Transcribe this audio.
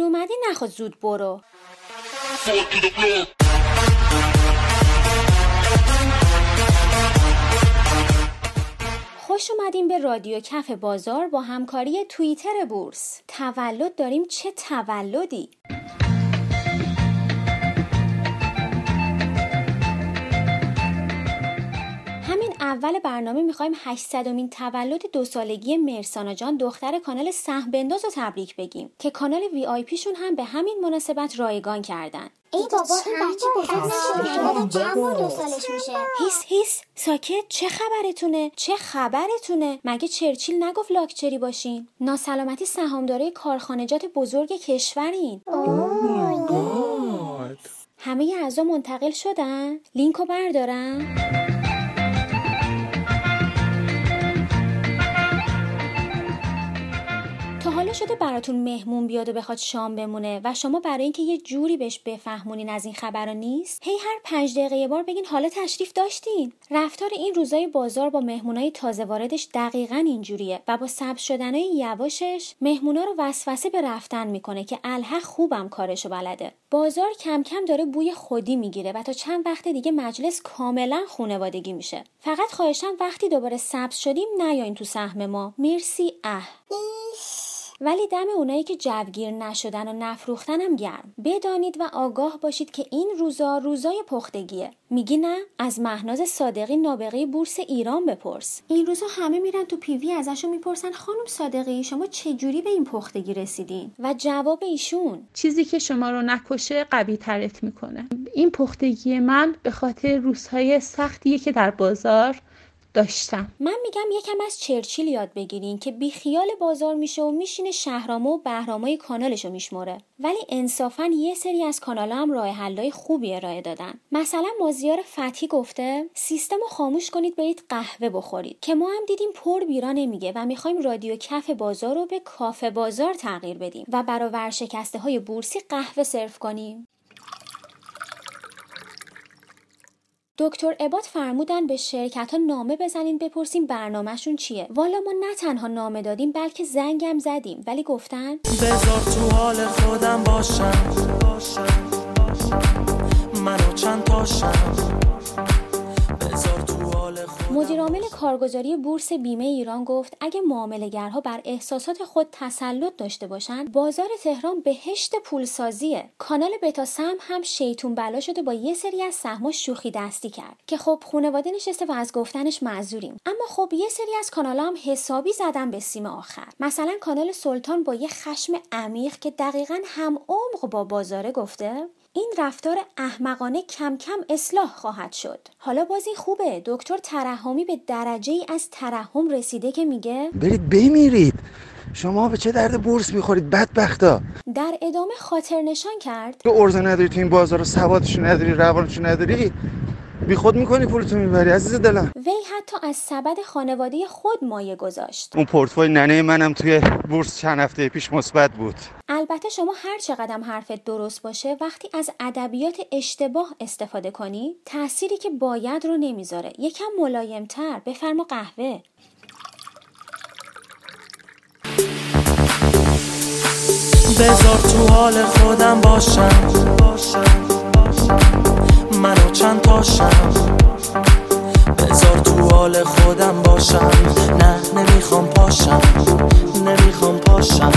دیر اومدی نخواد زود برو. خوش اومدیم به رادیو کف بازار با همکاری توییتر بورس. تولد داریم چه تولدی؟ اول برنامه می‌خوایم 800 مین تولد دو سالگی مرسانا جان دختر کانال سهم بنداز رو تبریک بگیم که کانال وی آی پیشون هم به همین مناسبت رایگان کردن. ای بابا این بچه بزرگ نشده چند ماه دو سالش میشه؟ هیس هیس. ساکت چه خبرتونه؟ چه خبرتونه؟ مگه چرچیل نگفت لاکچری باشین؟ ناسلامتی سهامدارای کارخانجات بزرگ کشورین. همه اعضا منتقل شدن؟ لینکو بردارم؟ شده براتون مهمون بیاد و بخواد شام بمونه و شما برای اینکه یه جوری بهش بفهمونین از این خبرا نیست؟ هی هر پنج دقیقه یه بار بگین حالا تشریف داشتین. رفتار این روزای بازار با مهمونای تازه واردش دقیقا اینجوریه و با سبز شدنای یواشش مهمونا رو وسوسه به رفتن می‌کنه که الحق خوبم کارشو بلده. بازار کم کم داره بوی خودی می‌گیره و تا چند وقت دیگه مجلس کاملا خونوادگی میشه. فقط خواهشم وقتی دوباره سبز شدیم نیاین تو سهم ما. مرسی. اه. ولی دم اونایی که جوگیر نشدن و نفروختن هم گرم. بدانید و آگاه باشید که این روزا روزای پختگیه. میگی نه؟ از مهناز صادقی نابغه بورس ایران بپرس. این روزا همه میرن تو پیوی ازشون می‌پرسن خانم صادقی شما چجوری به این پختگی رسیدین؟ و جواب ایشون. چیزی که شما رو نکشه قوی ترت می‌کنه. این پختگی من به خاطر روزهای سختیه که در بازار داشتم. من میگم یکم از چرچیل یاد بگیرین که بیخیال بازار میشه و میشینه شهرامه و بهرامای کانالشو میشمره ولی انصافا یه سری از کانالا هم راه حلای خوبی ارائه دادن. مثلا مازیار فتی گفته سیستم رو خاموش کنید برید قهوه بخورید. که ما هم دیدیم پر بیرا نمیگه و می‌خوایم رادیو کف بازار رو به کافه بازار تغییر بدیم و برای ورشکسته های بورسی قهوه سرو کنیم. دکتر عباد فرمودن به شرکت ها نامه بزنین بپرسیم برنامهشون چیه. والا ما نه تنها نامه دادیم بلکه زنگم زدیم. ولی گفتن؟ بذار تو حال خودم باشم. منو چند تاشم مدیرعامل کارگزاری بورس بیمه ایران گفت اگه معاملهگرها بر احساسات خود تسلط داشته باشند بازار تهران بهشت پولسازیه. کانال بتا سم هم شیطون بلا شده با یه سری از سهم‌ها شوخی دستی کرد. که خب خانواده نشسته و از گفتنش معذوریم. اما خب یه سری از کانال‌ها هم حسابی زدن به سیم آخر. مثلا کانال سلطان با یه خشم عمیق که دقیقا هم عمق با بازاره گفته این رفتار احمقانه کم کم اصلاح خواهد شد. حالا بازی خوبه. دکتر ترحمی به درجه ای از ترحم رسیده که میگه برید بمیرید. شما به چه درد بورس می‌خورید بدبختا. در ادامه خاطر نشان کرد. تو ارزه نداری تو این بازار سوادشو نداری روانشو نداری. بی خود می‌کنی پولتو می‌بری عزیز دلم. وی حتی از سبد خانواده خود مایه گذاشت. اون پورتفوی ننه منم توی بورس چند هفته پیش مثبت بود. البته شما هر چقدر حرفت درست باشه وقتی از ادبیات اشتباه استفاده کنی تأثیری که باید رو نمی‌ذاره. یکم ملایمتر بفرما قهوه. بذار تو حال خودم باشم. منو چند تاشم بذار تو حال خودم باشم. نه نمی‌خوام پاشم. نمی‌خوام پاشم.